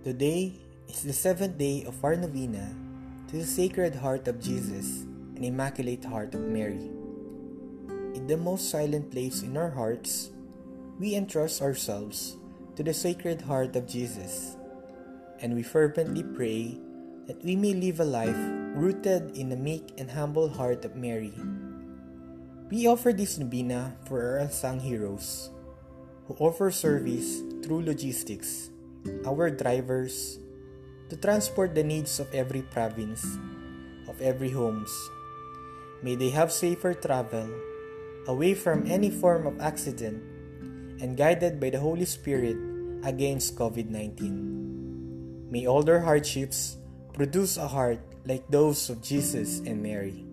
Today is the seventh day of our novena to the Sacred Heart of Jesus and Immaculate Heart of Mary. In the most silent place in our hearts, we entrust ourselves to the Sacred Heart of Jesus, and we fervently pray that we may live a life rooted in the meek and humble heart of Mary. We offer this novena for our unsung heroes who offer service through logistics, our drivers, to transport the needs of every province, of every homes. May they have safer travel, away from any form of accident, and guided by the Holy Spirit against COVID 19. May all their hardships produce a heart like those of Jesus and Mary.